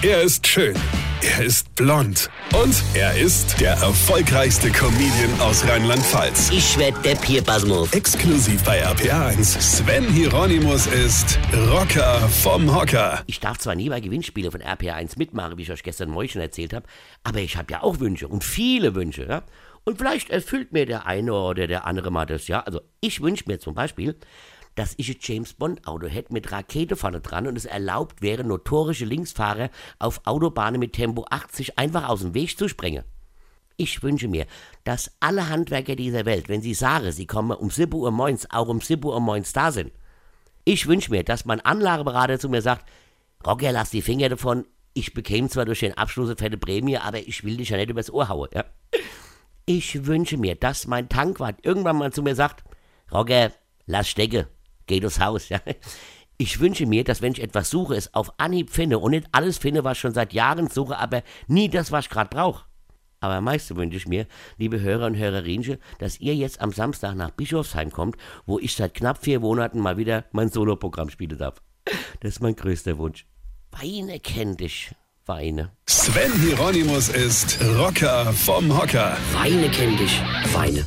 Er ist schön. Er ist blond. Und er ist der erfolgreichste Comedian aus Rheinland-Pfalz. Ich werd der Pierpasmus. Exklusiv bei RPA1. Sven Hieronymus ist Rocker vom Hocker. Ich darf zwar nie bei Gewinnspielen von RPA1 mitmachen, wie ich euch gestern Morgen schon erzählt habe, aber ich habe ja auch Wünsche und viele Wünsche. Ja? Und vielleicht erfüllt mir der eine oder der andere mal das, ja. Also ich wünsche mir zum Beispiel, dass ich ein James Bond Auto hätte mit Rakete vorne dran und es erlaubt wäre, notorische Linksfahrer auf Autobahnen mit Tempo 80 einfach aus dem Weg zu sprengen. Ich wünsche mir, dass alle Handwerker dieser Welt, wenn sie sagen, sie kommen um 7 Uhr morgens, auch um 7 Uhr morgens da sind. Ich wünsche mir, dass mein Anlageberater zu mir sagt, Rocker, lass die Finger davon, ich bekäme zwar durch den Abschluss eine fette Prämie, aber ich will dich ja nicht übers Ohr hauen. Ja? Ich wünsche mir, dass mein Tankwart irgendwann mal zu mir sagt, Rocker, lass stecken, geh durchs Haus. Ja? Ich wünsche mir, dass wenn ich etwas suche, es auf Anhieb finde und nicht alles finde, was ich schon seit Jahren suche, aber nie das, was ich gerade brauche. Aber am meisten wünsche ich mir, liebe Hörer und Hörerinchen, dass ihr jetzt am Samstag nach Bischofsheim kommt, wo ich seit knapp vier Monaten mal wieder mein Soloprogramm spielen darf. Das ist mein größter Wunsch. Weine kennt dich, Weine. Sven Hieronymus ist Rocker vom Hocker. Weine kennt dich, Weine.